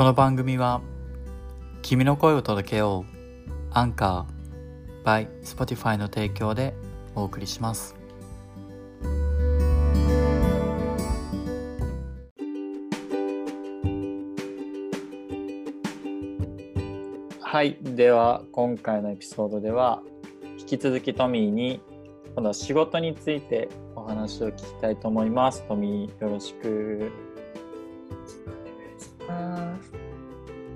この番組は君の声を届けようアンカー by Spotify の提供でお送りします。はい。では今回のエピソードでは引き続きトミーに今度は仕事についてお話を聞きたいと思います。トミーよろしく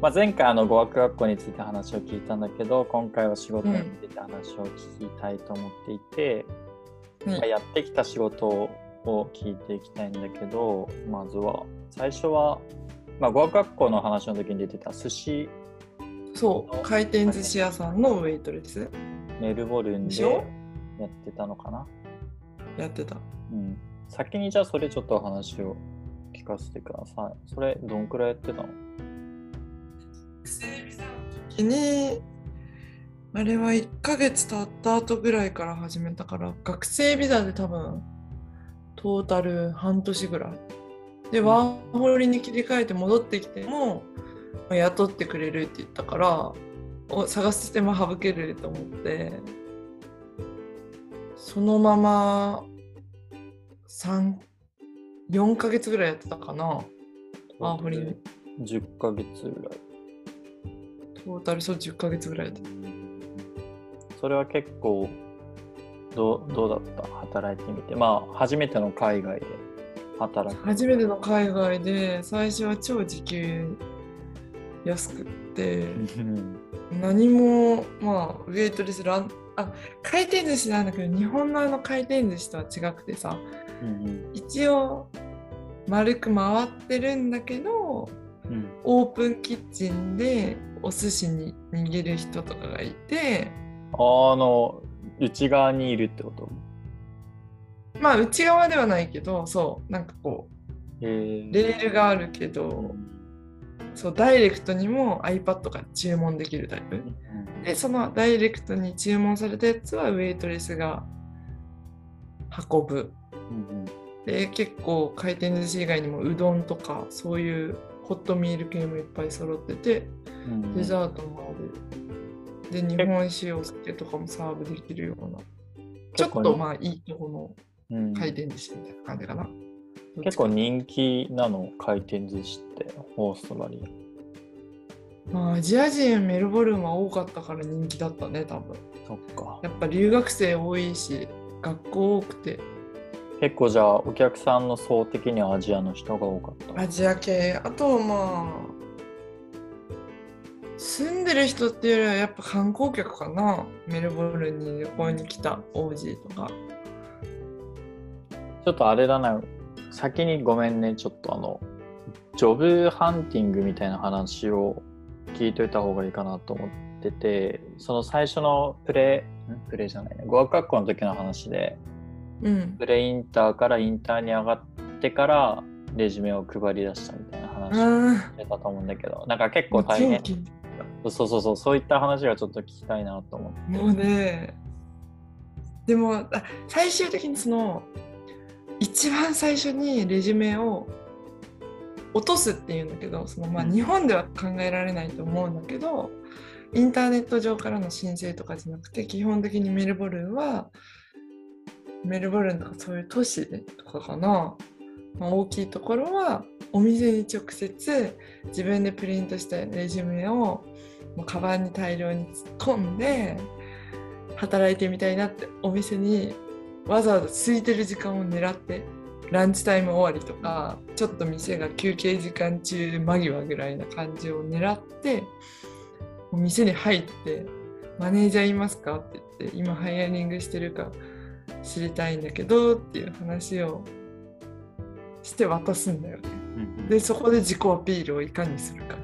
まあ、前回あの語学学校について話を聞いたんだけど今回は仕事について話を聞きたいと思っていて、うん、やってきた仕事を聞いていきたいんだけどまずは最初は、まあ、語学学校の話の時に出てた寿司。そう回転寿司屋さんのウェイトレス。メルボルンでやってたのかな？やってた、うん、先にじゃあそれちょっと話を聞かせてください。それどんくらいやってたの？時にあれは1ヶ月経った後ぐらいから始めたから学生ビザで多分トータル半年ぐらい。で、ワーホリに切り替えて戻ってきても雇ってくれるって言ったからを探す手間省けると思って。そのまま34ヶ月ぐらいやってたかな。ワーホリ10ヶ月ぐらいトータルそう10ヶ月ぐらいで。それは結構どうどうだった？働いてみて。まあ初めての海外で働く。初めての海外で最初は超時給安くって。何もまあウェイトレスランあ回転寿司なんだけど日本のあの回転寿司とは違くてさ、うん、一応丸く回ってるんだけど、うん、オープンキッチンでお寿司に握る人とかがいてあの内側にいるってこと？まあ内側ではないけどそうなんかこうレールがあるけどそうダイレクトにも iPad が注文できるタイプ、でそのダイレクトに注文されたやつはウェイトレスが運ぶ、で結構回転寿司以外にもうどんとかそういうホットミール系もいっぱい揃ってて、うん、デザートもある。で、日本酒お酒とかもサーブできるような。ちょっとまあいいとこの回転寿司みたいな感じかな。うん、結構人気なの、回転寿司って、オーストラリア。まあ、アジア人メルボルンは多かったから人気だったね、多分。そっか。やっぱ留学生多いし、学校多くて。結構じゃあお客さんの層的にはアジアの人が多かった。アジア系。あとまあ住んでる人っていうよりはやっぱ観光客かな。メルボルンに旅行に来たオージーとか。ちょっとあれだな。先にごめんね。ちょっとあのジョブハンティングみたいな話を聞いといた方がいいかなと思っててその最初のプレプレじゃないね語学学校の時の話でうん、プレインターからインターに上がってからレジュメを配り出したみたいな話してたと思うんだけどなんか結構大変。そうそうそうそう。いった話がちょっと聞きたいなと思って。もうね。でもあ最終的にその一番最初にレジュメを落とすっていうんだけどそのまあ日本では考えられないと思うんだけど、インターネット上からの申請とかじゃなくて基本的にメルボルンはメルボルンとかそういう都市とかかな、まあ、大きいところはお店に直接自分でプリントしたレジュメをもうカバンに大量に突っ込んで働いてみたいなってお店にわざわざ空いてる時間を狙ってランチタイム終わりとかちょっと店が休憩時間中間際ぐらいな感じを狙ってお店に入って「マネージャーいますか?」って言って「今ハイアリングしてるか知りたいんだけどっていう話をして渡すんだよね。でそこで自己アピールをいかにするか。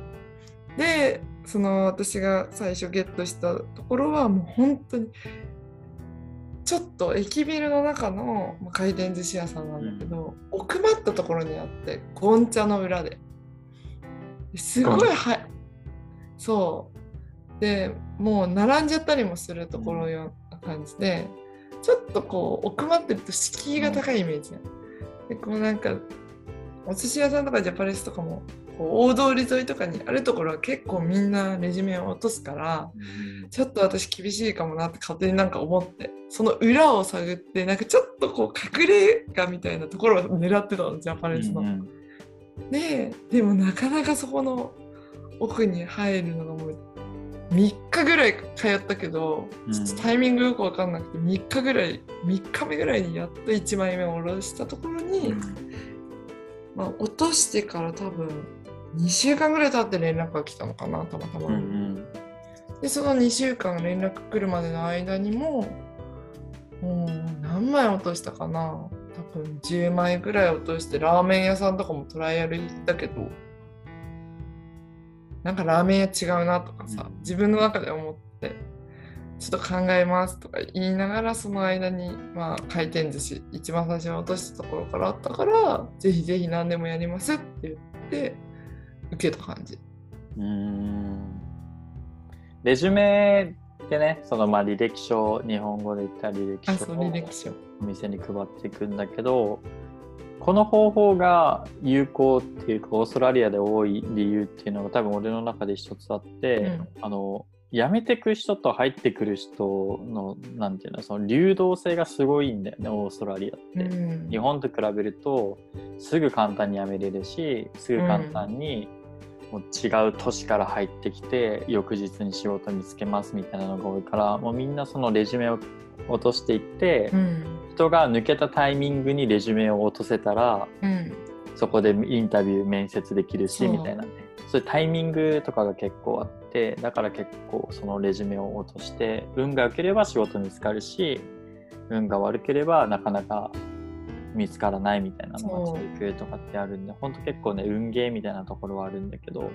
でその私が最初ゲットしたところはもう本当にちょっと駅ビルの中の回転寿司屋さんなんだけど、うん、奥まったところにあってゴン茶の裏で。すごいはいそう。でもう並んじゃったりもするところような感じでちょっとこう奥まってると敷居が高いイメージ、でこうなんかお寿司屋さんとかジャパレスとかもこう大通り沿いとかにあるところは結構みんなレジュメを落とすからちょっと私厳しいかもなって勝手になんか思って。その裏を探ってなんかちょっとこう隠れ家みたいなところを狙ってたのジャパネスの。うんうん。ででもなかなかそこの奥に入るのがもう3日ぐらい通ったけど、うん。ちょっとタイミングよく分かんなくて3日ぐらい3日目ぐらいにやっと1枚目を下ろしたところに、まあ、落としてから多分2週間ぐらい経って連絡が来たのかなたまたま。うんうん。でその2週間連絡来るまでの間にももう何枚落としたかな。多分10枚ぐらい落としてラーメン屋さんとかもトライアル行ったけどなんかラーメン屋違うなとかさ、うん自分の中で思ってちょっと考えますとか言いながらその間にまあ回転寿司一番最初に落としたところからあったからぜひぜひ何でもやりますって言って受けた感じ。うーんレジュメでね、そのまあ履歴書、日本語で言った履歴あ、書を履歴書。お店に配っていくんだけど、この方法が有効っていうか、オーストラリアで多い理由っていうのが多分俺の中で一つあって、うん。あの、辞めてく人と入ってくる人の、なんていうの、その流動性がすごいんだよね、オーストラリアって。うん。日本と比べるとすぐ簡単に辞めれるしすぐ簡単にもう違う都市から入ってきて翌日に仕事見つけますみたいなのが多いからもうみんなそのレジュメを落としていって、うん人が抜けたタイミングにレジュメを落とせたらうん。そこでインタビュー面接できるしみたいなね。そういうタイミングとかが結構あってだから結構そのレジュメを落として運が良ければ仕事見つかるし運が悪ければなかなか見つからないみたいなのが続くとかってあるんで本当結構ね運ゲーみたいなところはあるんだけど、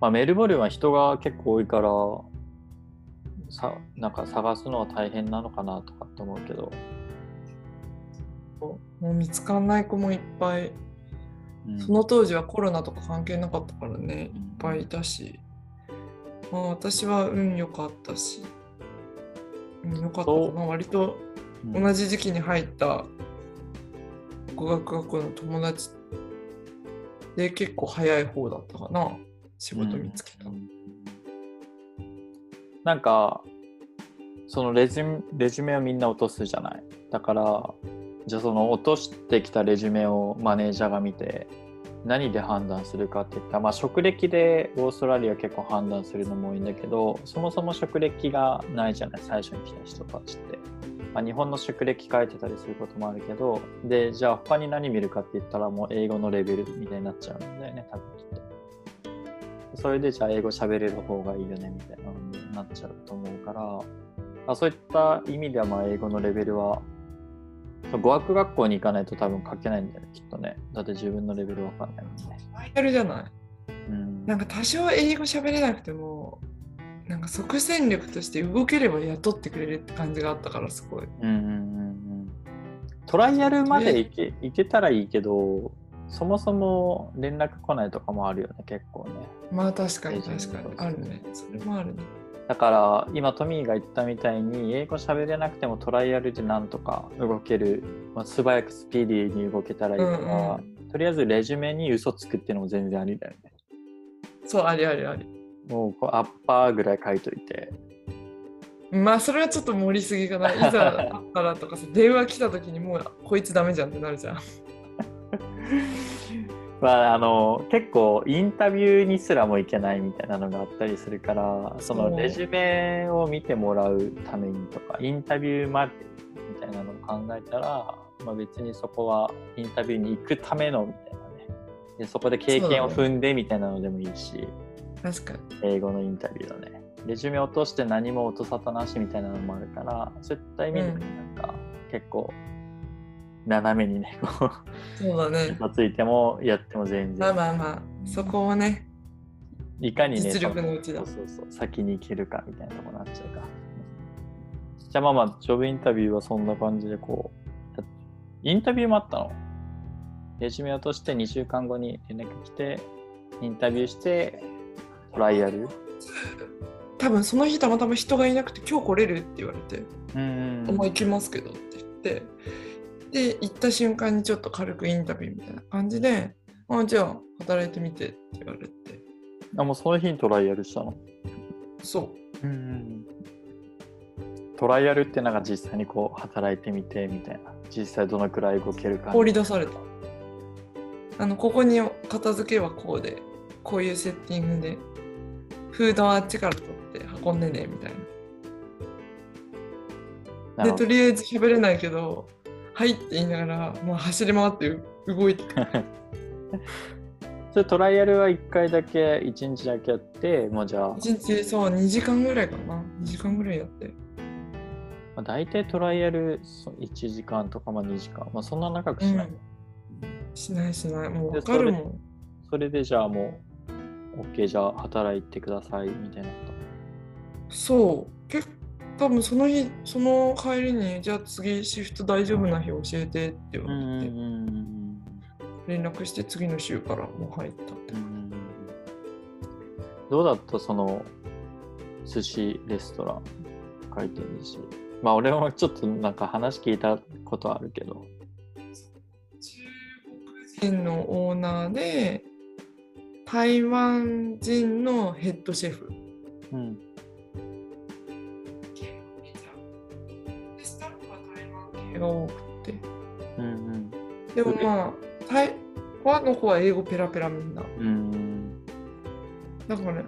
まあ、メルボルンは人が結構多いからさなんか探すのは大変なのかなとかって思うけど、もう見つかんない子もいっぱい。うん。その当時はコロナとか関係なかったからね。いっぱいいたし、まあ、私は運良かったし。うん良かったかな。割とうん。同じ時期に入った語学学校の友達で結構早い方だったかな。仕事見つけた。の、うん。なんかそのレジレジュメをみんな落とすじゃないだからじゃあその落としてきたレジュメをマネージャーが見て何で判断するかっていったら、まあ、職歴でオーストラリア結構判断するのも多いんだけどそもそも職歴がないじゃない最初に来た人たちって、まあ、日本の職歴書いてたりすることもあるけどでじゃあ他に何見るかって言ったらもう英語のレベルみたいになっちゃうんだよね多分きっと。それでじゃあ英語喋れる方がいいよねみたいなのになっちゃうと思うから、あそういった意味ではまあ英語のレベルは語学学校に行かないと多分書けないんだよねきっとね。だって自分のレベルわかんないもんね。バイタルじゃない？うん。なんか多少英語喋れなくてもなんか即戦力として動ければ雇ってくれるって感じがあったからすごい。うんうんうん。うんトライアルまで行け行けたらいいけど、そもそも連絡来ないとかもあるよね、結構ね。まあ確かに確かに。あるね。それもあるねだから今トミーが言ったみたいに英語喋れなくてもトライアルでなんとか動ける、まあ、素早くスピーディーに動けたらいいから、うんとりあえずレジュメに嘘つくっていうのも全然ありだよね。そうありありありもうこうアッパーぐらい書いといて。まあそれはちょっと盛りすぎかないざあったらとかさ電話来た時にもうこいつダメじゃんってなるじゃん まあ、あの結構インタビューにすらもいけないみたいなのがあったりするからそのレジュメを見てもらうためにとかインタビューまでみたいなのを考えたら、まあ、別にそこはインタビューに行くためのみたいなね。でそこで経験を踏んでみたいなのでもいいし、確かに。英語のインタビューのね。レジュメ落として何も音沙汰なしみたいなのもあるからそういった意味でうんなんか結構斜めにねこう。そうだね。がついてもやっても全然。まあまあまあそこをねいかにね実力のうちだ。そうそう先に行けるかみたいなとこになっちゃうから。じゃあまあまあジョブインタビューはそんな感じでこうやインタビューもあったの？レジュメ落として2週間後に連絡来てインタビューしてトライアル？多分その日たまたま人がいなくて今日来れるって言われてうん「もう行きますけど」って言ってで行った瞬間にちょっと軽くインタビューみたいな感じであじゃあ働いてみてって言われてあ、もうその日にトライアルしたの？そううん。トライアルってなんか実際にこう働いてみてみたいな。実際どのくらい動けるか。放り出されたあのここに片付けはこうでこういうセッティングでフードはあっちから取って運んでねみたいなでとりあえず喋れないけど「はい」って言いながらもう走り回って動いて。それトライアルは1回だけ、1日だけやって、もうじゃあ、ま1日そう2時間ぐらいかな。2時間ぐらいやって。あ、大体トライアルそう1時間とかまあ2時間。まあそんな長くしない。うん。しないしない。もうで分かるもん。それでじゃあもう、OK じゃあ働いてくださいみたいなこそう。結多分その日その帰りにじゃあ次シフト大丈夫な日教えてって言と。わうんれて、うん連絡して次の週からもう入ったって。どうだったその寿司レストラン回転寿司？まあ俺もちょっとなんか話聞いたことあるけど。中国人のオーナーで台湾人のヘッドシェフうん。が多くて。うんうん。でもまあ台湾の方は英語ペラペラみんな。うん。だから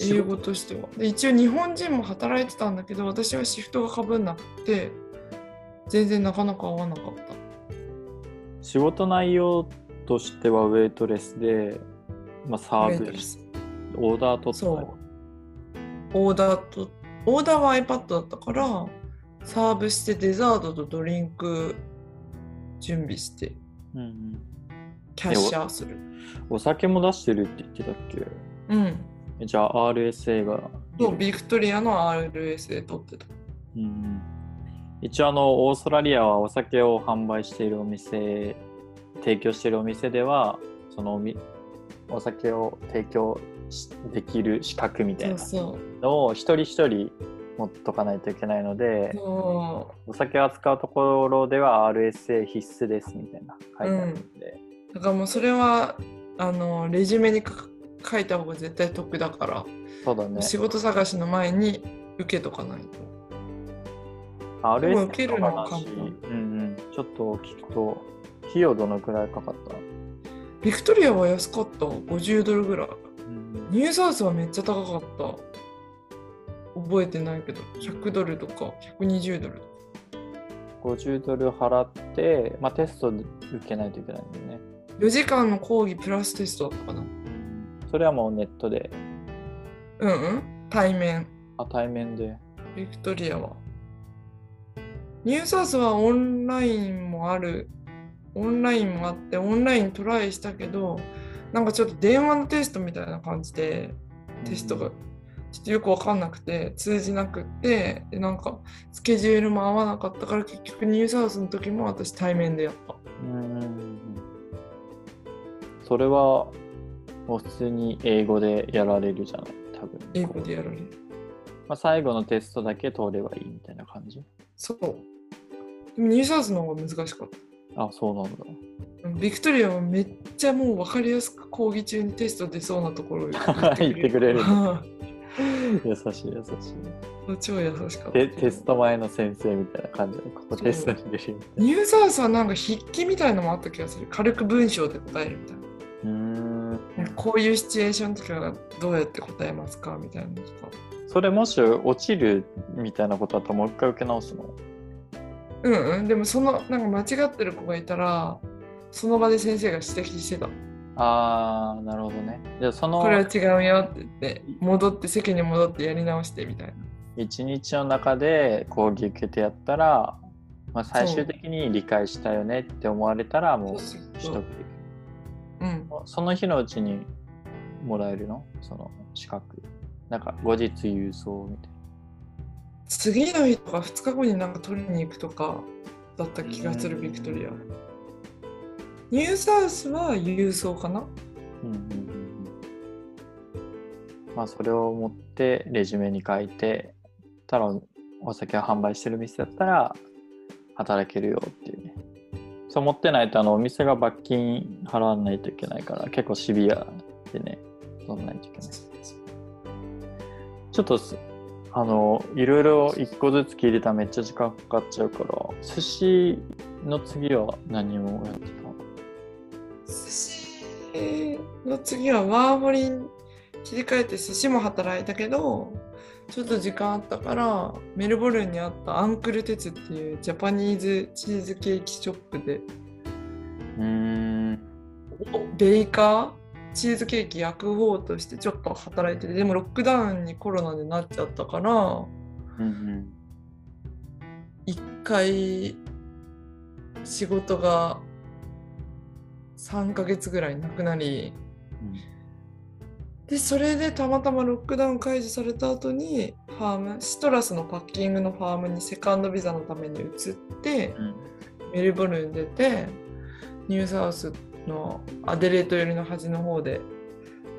英語としては。で一応日本人も働いてたんだけど私はシフトがかぶんなくて全然なかなか合わなかった。仕事内容としてはウェイトレスで、まあ、サーブス。オーダー取っう。オーダーとオーダーは iPad だったからサーブしてデザートとドリンク準備してうんうん、キャッシャーする。お酒も出してるって言ってたっけ？うん。えじゃあ RSA がそうビクトリアの RS で撮ってた。うんうん。一応あのオーストラリアはお酒を販売しているお店提供しているお店ではそのおみお酒を提供しできる資格みたいな。のを一人一人持っとかないといけないのでそお酒を扱うところでは RSA 必須ですみたいな書いてあるんで、うだからもうそれはあのレジュメにか書いた方が絶対得だから、そうだね。仕事探しの前に受けとかないと。RSA 受けるのはの話。簡単うんうん。ちょっと聞くと費用どのくらいかかった？ビクトリアは安かった。50ドルぐらい。うん。ニューサウスはめっちゃ高かった覚えてないけど100ドルとか120ドルとか。50ドル払って、まあ、テストで受けないといけないんだよね。4時間の講義プラステストだったかな。それはもうネットで、うんうん。対面。あ対面で。ビクトリアは。ニューサウスはオンラインもある。オンラインもあってオンライントライしたけどなんかちょっと電話のテストみたいな感じでテストがちょっとよく分かんなくて通じなくってでなんかスケジュールも合わなかったから結局ニューサウスの時も私対面でやったうん。それはもう普通に英語でやられるじゃない？多分。英語でやられるまあ、最後のテストだけ通ればいいみたいな感じ？そうでもニューサウスの方が難しかったあ、そうなんだ。うんビクトリアはめっちゃもう分かりやすく講義中にテスト出そうなところを言 言ってくれるは優しい優しい。い超優しかった。でテスト前の先生みたいな感じで、ここテストに出るみたいな。ニューサウスはなんか筆記みたいのもあった気がする。軽く文章で答えるみたいな。うーん。こういうシチュエーションの時はどうやって答えますかみたいなのとか。それもし落ちるみたいなことだったらもう一回受け直すの？うんうん。でもそのなんか間違ってる子がいたらその場で先生が指摘してたあー、なるほどね。じゃあそのこれは違うよって言って戻って席に戻ってやり直してみたいな一日の中で講義受けてやったら、まあ、最終的に理解したよねって思われたらもう取得。うんその日のうちにもらえるの？その資格。なんか後日郵送みたい次の日とか2日後になんか取りに行くとかだったな。気がするビクトリアうんニューサウスは郵送かな？うんうんうんまあそれを持ってレジュメに書いてたらお酒を販売してる店だったら働けるよっていうね。そう持ってないとあのお店が罰金払わないといけないから結構シビアでね取らないといけない。ちょっとすあのいろいろ一個ずつ聞いてたらめっちゃ時間かかっちゃうから寿司の次は何をやってた？寿司。の次はワーホリに切り替えて寿司も働いたけどちょっと時間あったからメルボルンにあったアンクルテツっていうジャパニーズチーズケーキショップで。うーんベイカーチーズケーキ焼く方としてちょっと働いててでもロックダウンにコロナでなっちゃったからうんうん。一回仕事が3ヶ月ぐらいなくなり。でそれでたまたまロックダウン解除された後にファームシトラスのパッキングのファームにセカンドビザのために移ってうん。メルボルン出てニューサウスのアデレード寄りの端の方で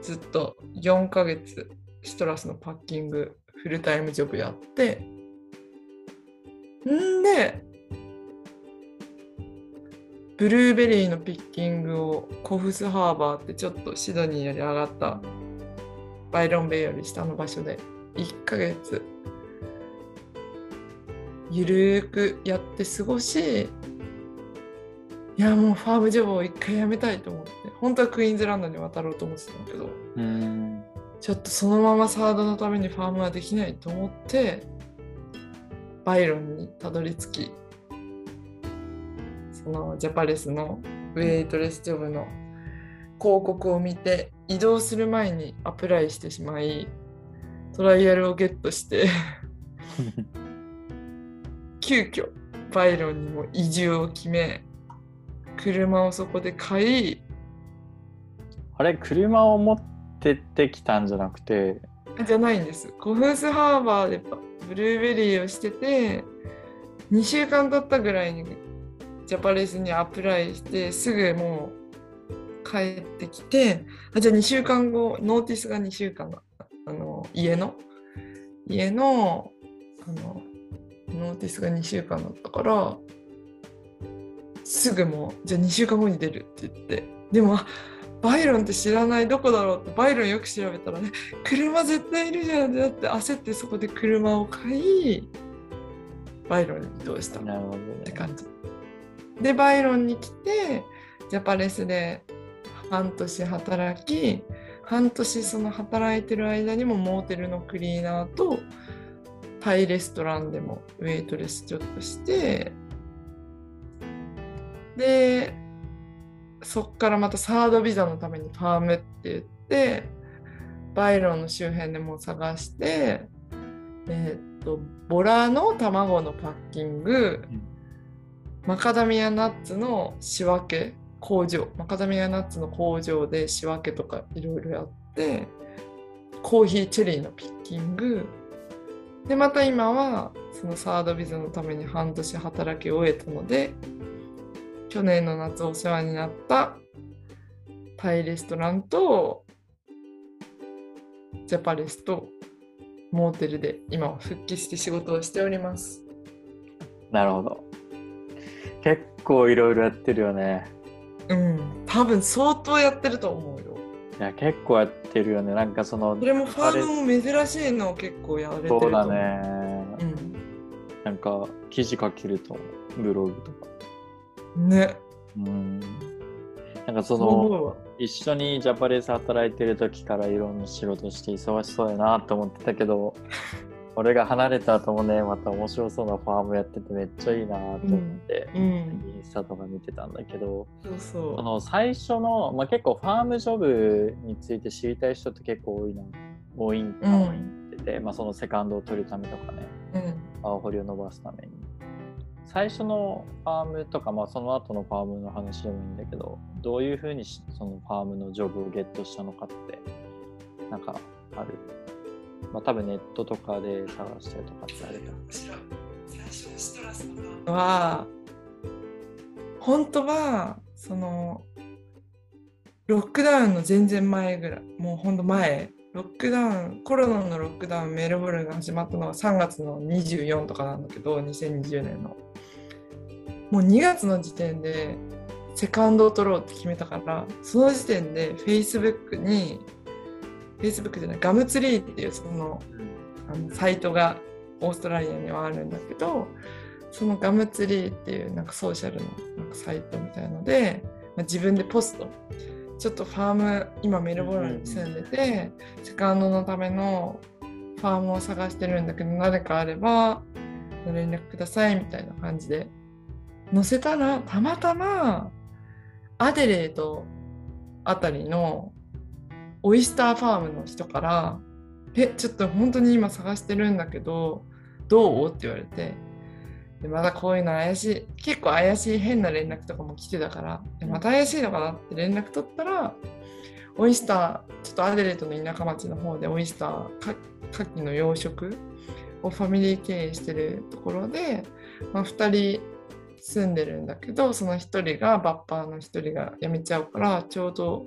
ずっと4ヶ月シトラスのパッキングフルタイムジョブやって。んでブルーベリーのピッキングをコフスハーバーってちょっとシドニーより上がったバイロンベイより下の場所で1ヶ月ゆるくやって過ごしいやもうファームジョブを一回やめたいと思って本当はクイーンズランドに渡ろうと思ってたんだけどちょっとそのままサードのためにファームはできないと思ってバイロンにたどり着きそのジャパレスのウェイトレスジョブの広告を見て移動する前にアプライしてしまいトライアルをゲットして 急遽バイロンにも移住を決め車をそこで買いあれ車を持ってってきたんじゃなくて？じゃないんです。コフースハーバーでブルーベリーをしてて2週間経ったぐらいにジャパレスに apply してすぐもう帰ってきてあじゃあ2週間後 notice が2週間あの家の？家のあの notice が2週間だったからすぐもうじゃあ2週間後に出るって言って。でもバイロンって知らないどこだろうってバイロンよく調べたらね車絶対いるじゃんってって焦ってそこで車を買いバイロンに移動したっなるほどねて感じ。でバイロンに来てジャパレスで半年働き半年その働いてる間にもモーテルのクリーナーとタイレストランでもウェイトレスちょっとしてでそっからまたサードビザのためにファームって言ってバイロンの周辺でも探してえーっとボラの卵のパッキングうん。マカダミアナッツの仕分け工場。マカダミアナッツの工場で仕分けとかいろいろやってコーヒーチェリーのピッキング。でまた今はそのサードビザのために半年働き終えたので去年の夏お世話になったタイレストランとジャパレスとモーテルで今は復帰して仕事をしております。なるほど。結構いろいろやってるよねうん、多分相当やってると思うよ。いや結構やってるよねなんかそのそれもファームも珍しいのを結構やれてると思う。そうだね、うん。なんか記事書けると思うブログとかね。うんなんかその。一緒にジャパレス働いてる時からいろんな仕事して忙しそうやなと思ってたけど俺が離れた後もねまた面白そうなファームやっててめっちゃいいなと思って、うん。インスタとか見てたんだけどその最初の、まあ、結構ファームジョブについて知りたい人って結構多いな多いんかも言ってて、まあ、そのセカンドを取るためとかねう。うん。青堀を伸ばすために最初のファームとか、まあ、その後のファームの話でもいいんだけどどういうふうにしそのファームのジョブをゲットしたのかってなんかある？まあ多分ネットとかで探したりとかってあると最初のシトラスのファームは本当はそのロックダウンの全然前ぐらいもう本当前ロックダウンコロナのロックダウンメルボルンが始まったのが3月の24とかなんだけど2020年のもう2月の時点でセカンドを取ろうって決めたからその時点で Facebook に Facebook じゃないガムツリーっていうそのあのサイトがオーストラリアにはあるんだけどそのガムツリーっていうなんかソーシャルのなんかサイトみたいので、まあ、自分でポスト。ちょっとファーム今メルボルンに住んでて、セカンドのためのファームを探してるんだけど誰かあれば連絡くださいみたいな感じで。載せたらたまたまアデレードあたりのオイスターファームの人から「えちょっと本当に今探してるんだけどどう?」って言われて。でまだこういうの怪しい。結構怪しい変な連絡とかも来てたから。また怪しいのかなって連絡取ったらオイスターちょっとアデレードの田舎町の方でオイスター牡蠣の養殖をファミリー経営してるところで、まあ、2人住んでるんだけどその1人がバッパーの1人が辞めちゃうからちょうど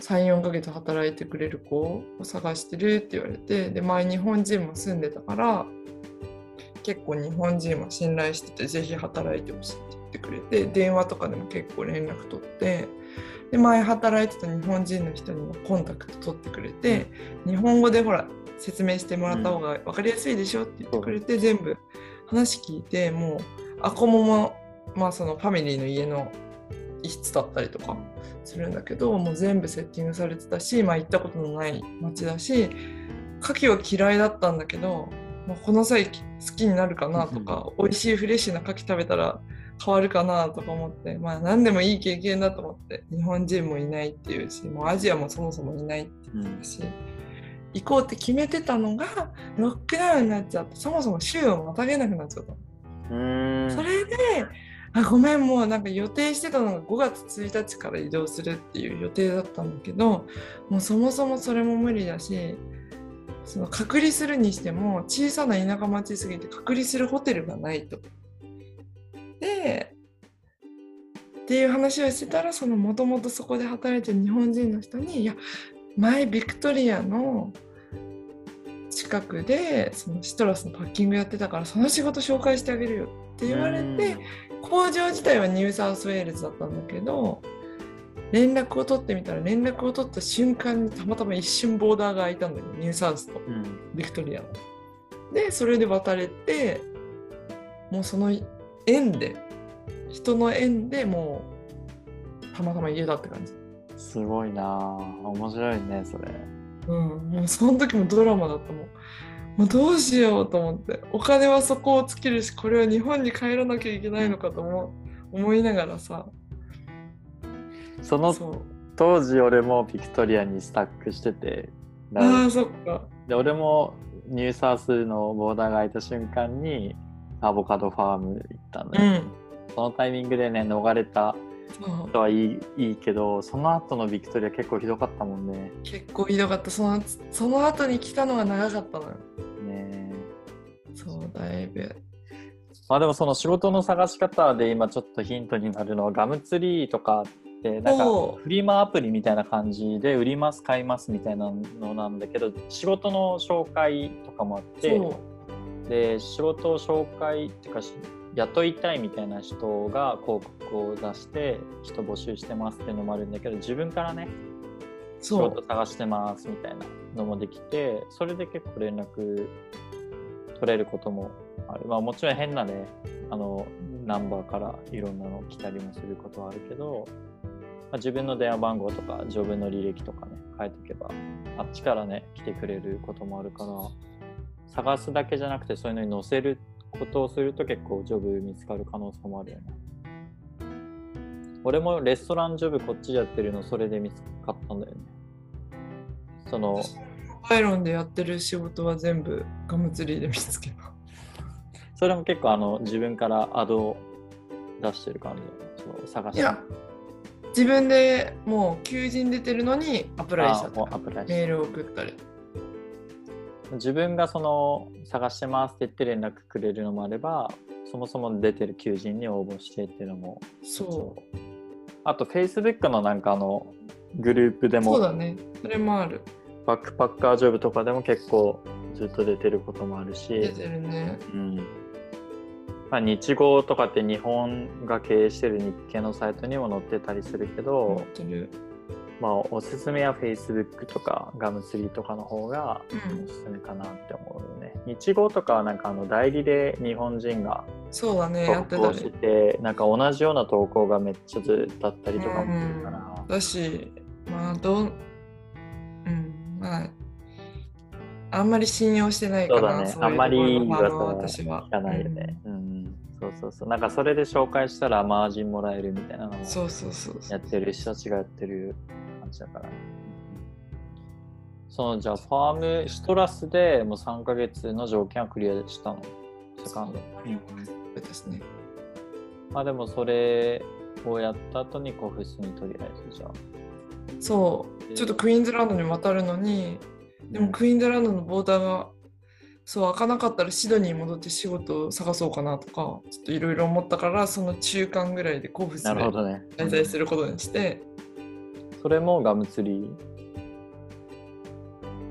34ヶ月働いてくれる子を探してるって言われてで前日本人も住んでたから結構日本人は信頼しててぜひ働いてほしいって言ってくれて電話とかでも結構連絡取ってで前働いてた日本人の人にもコンタクト取ってくれて日本語でほら説明してもらった方が分かりやすいでしょって言ってくれて、全部話聞いてもうあこももまあそのファミリーの家の一室だったりとかするんだけどもう全部セッティングされてたし、まあ、行ったことのない街だし牡蠣は嫌いだったんだけど、まあ、この際好きになるかなとか、美味しいフレッシュな牡蠣食べたら変わるかなとか思ってまあ何でもいい経験だと思って日本人もいないっていうしもうアジアもそもそもいないって言ってたし。行こうって決めてたのがロックダウンになっちゃってそもそも週をまたげなくなっちゃったそれであごめんもうなんか予定してたのが5月1日から移動するっていう予定だったんだけどもうそもそもそれも無理だしその隔離するにしても小さな田舎町すぎて隔離するホテルがないと。でっていう話をしてたらそのもともとそこで働いてる日本人の人に「いや前ビクトリアの近くでそのシトラスのパッキングやってたからその仕事紹介してあげるよって言われて工場自体はニューサウスウェールズだったんだけど連絡を取ってみたら連絡を取った瞬間にたまたま一瞬ボーダーが開いたんだよニューサウスとビクトリアの。でそれで渡れてもうその縁で人の縁でもうたまたま家だって感じ。すごいな面白いねそれ。うん、もうその時もドラマだったもん。もうどうしようと思って。お金はそこを尽きるしこれは日本に帰らなきゃいけないのかと思思いながらさ。その当時俺もビクトリアにスタックしててああそっか。で俺もニューサウスのボーダーが開いた瞬間にアボカドファーム行ったんだよ、うん、そのタイミングでね逃れたとはいいいいけどその後のビクトリア結構ひどかったもんね。結構ひどかった。そのその後に来たのが長かったのよ。ねそうだいぶ。まあでもその仕事の探し方で今ちょっとヒントになるのはガムツリーとかってなんかフリマアプリみたいな感じで売ります買いますみたいなのなんだけど仕事の紹介とかもあってで仕事を紹介っていうか雇いたいみたいな人が広告を出して人募集してますっていうのもあるんだけど自分からね仕事探してますみたいなのもできてそれで結構連絡取れることもある。まあもちろん変なねあのナンバーからいろんなの来たりもすることはあるけど、まあ、自分の電話番号とかジョブの履歴とかね書いておけばあっちからね来てくれることもあるから探すだけじゃなくてそういうのに載せることをすると結構ジョブ見つかる可能性もあるよね。俺もレストランジョブこっちでやってるのそれで見つかったんだよね。そのパイロンでやってる仕事は全部ガムツリーで見つけた。それも結構あの自分からアドを出してる感じその探して。いや自分でもう求人出てるのにアプライしたメールを送ったり。自分がその探してますって言って連絡くれるのもあればそもそも出てる求人に応募してっていうのも。そう。あと Facebook のなんかあのグループでもそうだね。それもある。バックパッカージョブとかでも結構ずっと出てることもあるし。出てるね。うん。まあ、日号とかって日本が経営してる日系のサイトにも載ってたりするけど、ってるまあ、おすすめは Facebook とかガムツリーとかの方がうん。おすすめかなって思うよね。日号とかはなんかあの代理で日本人がそうだねやって投稿したねて、なんか同じような投稿がめっちゃずっとあったりとかもするから、だしまあどううんまああんまり信用してないかそうだね。らそういうあんまり私は。聞かないよね。うん、そうそうそう。なんかそれで紹介したらマージンもらえるみたいなのもうんそうそうそうやってる人たちがやってる感じだから。そのじゃあファームシトラスでもう3ヶ月の条件はクリアしたの？セカンド。そうですねまあでもそれをやった後にコフスにとりあえずじゃあ。そうちょっとクイーンズランドに渡るのにでもクイーンズランドのボーダーがそう開かなかったらシドニーに戻って仕事を探そうかなとかちょっといろいろ思ったからその中間ぐらいでコフスで。滞在することにしてそれもガムツリー。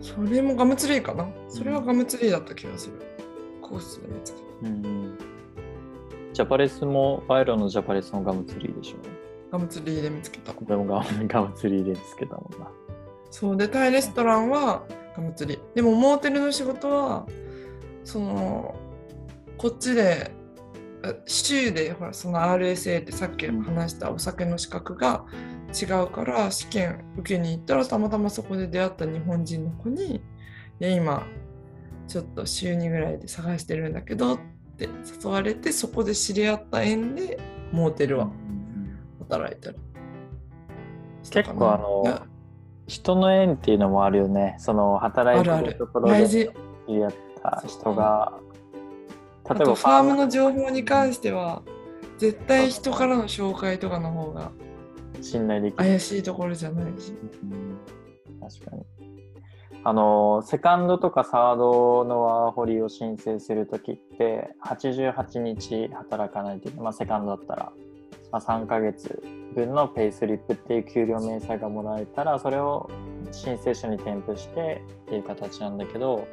それもガムツリーかなそれはガムツリーだった気がするコースで見つけたうん。ジャパレスも、バイロのジャパレスもガムツリーでしょ？ガムツリーで見つけたでもガムガムツリーで見つけたもんな。そうでタイレストランはガムツリーでもモーテルの仕事はそのこっちであ州でほらその RSA ってさっき話したお酒の資格が違うから試験受けに行ったらたまたまそこで出会った日本人の子に「いや今ちょっと週2ぐらいで探してるんだけど」って誘われてそこで知り合った縁でモーテルは働いてる。結構あの人の縁っていうのもあるよね。その働いてあるところで大事。知り合った人が、あ例えばとファームの情報に関しては絶対人からの紹介とかの方が信頼できる。怪しいところじゃないしうん確かに。あの、セカンドとかサードのワーホリを申請するときって、88日働かないといけない。まあ、セカンドだったら、まあ、3ヶ月分のペイスリップっていう給料明細がもらえたら、それを申請書に添付してっていう形なんだけど、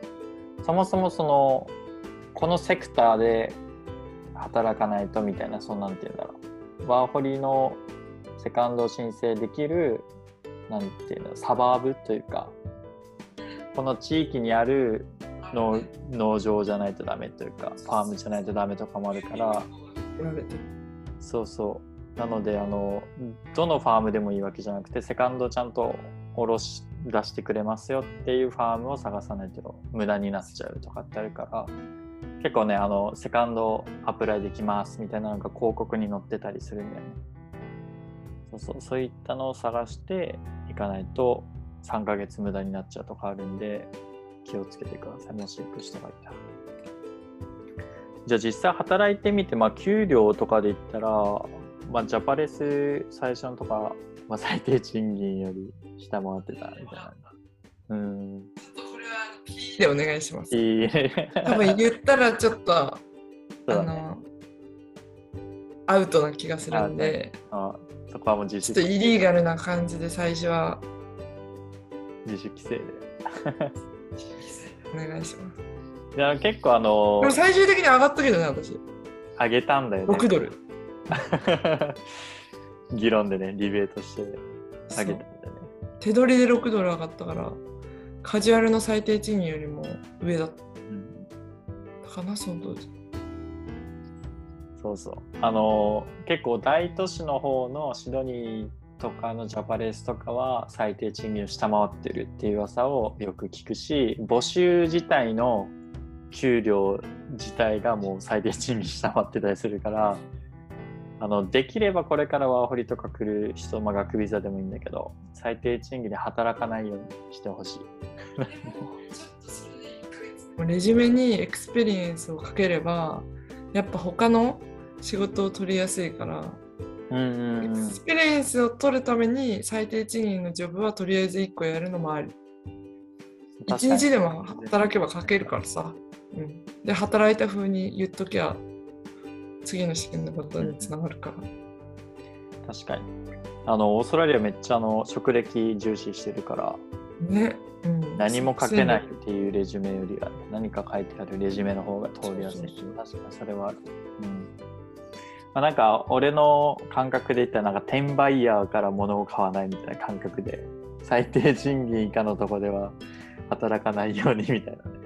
そもそもその、このセクターで働かないとみたいな、そんなんて言うんだろう。ワーホリのセカンドを申請できるなんていうのサバーブというかこの地域にある農農場じゃないとダメというかファームじゃないとダメとかもあるからそうそうなのであのどのファームでもいいわけじゃなくてセカンドちゃんと下ろし出してくれますよっていうファームを探さないと無駄になっちゃうとかってあるから結構ねあのセカンドアプライできますみたいなのが広告に載ってたりするんだよね。そうそうそういったのを探していかないと3ヶ月無駄になっちゃうとかあるんで気をつけてください。もし行く人がいたらじゃあ実際働いてみて、まあ、給料とかで言ったら、まあ、ジャパレス最初のとか、まあ、最低賃金より下回ってたみたいな。うんこれは P でお願いします。多分言ったらちょっとね。のアウトな気がするんで。あそこはもう自主ちょっとイリーガルな感じで最初は。自主規制で。お願いします。いや結構あのでも最終的に上がったけどね私。上げたんだよね。6ドル 議論でねリベートして上げたんね。手取りで6ドル上がったからカジュアルの最低賃金よりも上だっうん。たかなその当時。そうそう。あの結構大都市の方のシドニーとかのジャパレスとかは最低賃金を下回ってるっていう噂をよく聞くし、募集自体の給料自体がもう最低賃金下回ってたりするから、あのできればこれからワーホリとか来る人、まあ、学ビザでもいいんだけど、最低賃金で働かないようにしてほしい。レジュメに experience をかければやっぱ他の仕事を取りやすいから、うんうん、うん experience を取るために最低賃金のジョブはとりあえず1個やるのもある一日でも働けば書けるからさ、うん、で働いた風に言っときゃ次の試験のことにつながるか。ら、確かに。あの、オーストラリアめっちゃあの職歴重視してるから、ね、うん、何も書けないっていうレジュメよりは何か書いてあるレジュメの方が通りやすい。確かにそれはある。うん。まあ、なんか俺の感覚で言ったらなんか転売ヤーから物を買わないみたいな感覚で最低賃金以下のとこでは働かないようにみたいなね。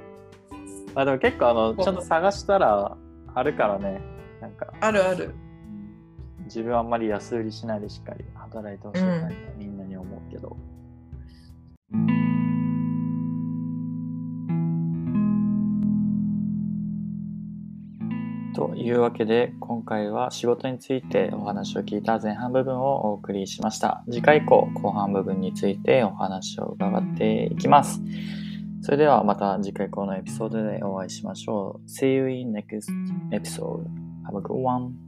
まあでも結構あのちゃんと探したらあるからねなんか。あるある。自分はあんまり安売りしないでしっかり働いてほしいな、みんなに思うけど。というわけで今回は仕事についてお話を聞いた前半部分をお送りしました。次回以降後半部分についてお話を伺っていきます。それではまた次回以降のエピソードでお会いしましょう。See you in next episode Have a good one.